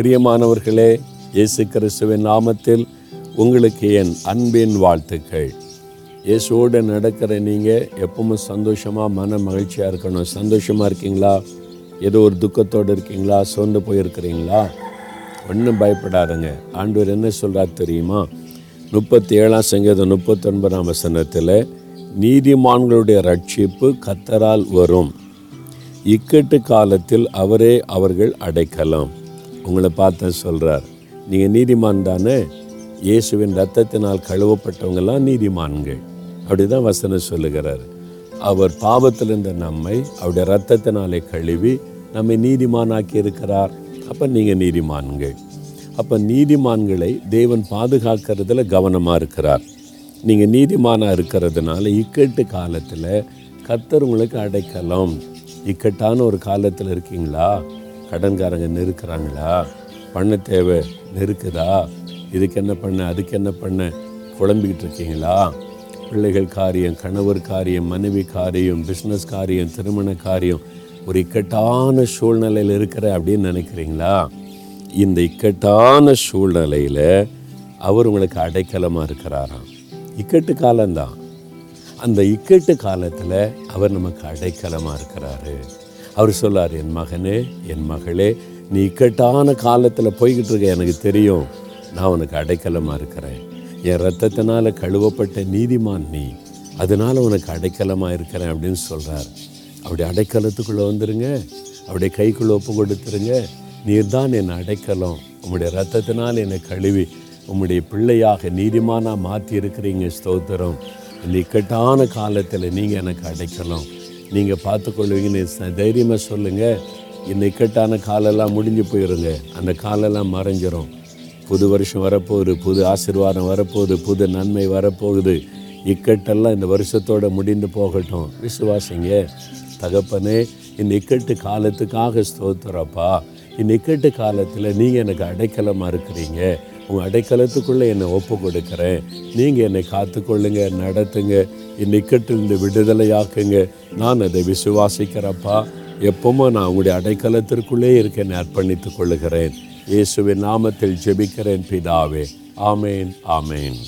பிரியமானவர்களே இயேசு கிறிஸ்துவின் நாமத்தில் உங்களுக்கு என் அன்பின் வாழ்த்துக்கள். இயேசுவோடு நடக்கிற நீங்கள் எப்பவும் சந்தோஷமாக மன மகிழ்ச்சியாக இருக்கணும். சந்தோஷமாக இருக்கீங்களா? ஏதோ ஒரு துக்கத்தோடு இருக்கீங்களா? சோர்ந்து போயிருக்கிறீங்களா? ஒன்றும் பயப்படாதுங்க. ஆண்டவர் என்ன சொல்கிறார் தெரியுமா? முப்பத்தி ஏழாம் சங்கீதம் முப்பத்தொன்பதாம் வசனத்தில் நீதிமான்களுடைய ரட்சிப்பு கத்தரால் வரும். இக்கட்டு காலத்தில் அவரே அவர்கள் அடைக்கலாம். உங்களை பார்த்து சொல்கிறார் நீங்கள் நீதிமான் தானே? இயேசுவின் ரத்தத்தினால் கழுவப்பட்டவங்கெல்லாம் நீதிமான்கள். அப்படி தான் வசனம் சொல்லுகிறார். அவர் பாவத்தில் இருந்த நம்மை அவருடைய ரத்தத்தினாலே கழுவி நம்மை நீதிமானாக்கி இருக்கிறார். அப்போ நீங்கள் நீதிமான்கள். அப்போ நீதிமான்களை தேவன் பாதுகாக்கிறதுல கவனமாக இருக்கிறார். நீங்கள் நீதிமானாக இருக்கிறதுனால இக்கட்டு காலத்தில் கத்தர் உங்களுக்கு அடைக்கலாம். இக்கட்டான ஒரு காலத்தில் இருக்கீங்களா? கடன்காரங்க நெருக்கிறாங்களா? பண்ண தேவை நெருக்குதா? இதுக்கு என்ன பண்ண? அதுக்கு என்ன பண்ண? குழம்பிக்கிட்டு இருக்கீங்களா? பிள்ளைகள் காரியம் கணவர் காரியம் மனைவி காரியம் பிஸ்னஸ் காரியம் திருமண காரியம் ஒரு இக்கட்டான சூழ்நிலையில் இருக்கிற அப்படின்னு நினைக்கிறீங்களா? இந்த இக்கட்டான சூழ்நிலையில் அவர் உங்களுக்கு அடைக்கலமாக இருக்கிறாராம். இக்கட்டு காலம்தான். அந்த இக்கட்டு காலத்தில் அவர் நமக்கு அடைக்கலமாக இருக்கிறாரு. அவர் சொல்லார் என் மகனே என் மகளே நீ இக்கட்டான காலத்தில் போய்கிட்டு இருக்க எனக்கு தெரியும். நான் உனக்கு அடைக்கலமாக இருக்கிறேன். என் ரத்தத்தினால் கழுவப்பட்ட நீதிமான் நீ. அதனால் உனக்கு அடைக்கலமாக இருக்கிறேன் அப்படின்னு சொல்கிறார் அப்படி அடைக்கலத்துக்குள்ளே வந்துருங்க. அப்படியே கைக்குள்ளே ஒப்பு கொடுத்துருங்க. நீர் தான் என் அடைக்கலம். உம்முடைய ரத்தத்தினால் என்னை கழுவி உம்முடைய பிள்ளையாக நீதிமானாக மாற்றி இருக்கிறீங்க ஸ்தோத்திரம். இந்த இக்கட்டான காலத்தில் நீங்கள் எனக்கு அடைக்கலாம். நீங்கள் பார்த்துக்கொள்வீங்கன்னு தைரியமாக சொல்லுங்கள் இந்த இக்கட்டான காலெல்லாம் முடிஞ்சு போயிருங்க. அந்த காலெல்லாம் மறைஞ்சிரும். புது வருஷம் வரப்போகுது புது ஆசீர்வாதம் வரப்போகுது புது நன்மை வரப்போகுது. இக்கட்டெல்லாம் இந்த வருஷத்தோடு முடிந்து போகட்டும். விசுவாசிங்க தகப்பனே இந்த இக்கட்டு காலத்துக்காக ஸ்தோத்துறப்பா இந்த இக்கட்டு காலத்தில் நீங்கள் எனக்கு அடைக்கலமாக இருக்கிறீங்க. உங்கள் அடைக்கலத்துக்குள்ளே என்னை ஒப்பு கொடுக்குறேன் நீங்கள் என்னை காத்துக்கொள்ளுங்க நடத்துங்க. இந்நிக்கட்டிலிருந்து விடுதலையாக்குங்க. நான் அதை விசுவாசிக்கிறப்பா எப்பவுமே நான் உங்களுடைய அடைக்கலத்திற்குள்ளே இருக்க அர்ப்பணித்துக் கொள்ளுகிறேன். இயேசுவின் நாமத்தில் ஜெபிக்கிறேன் பிதாவே. ஆமேன் ஆமேன்.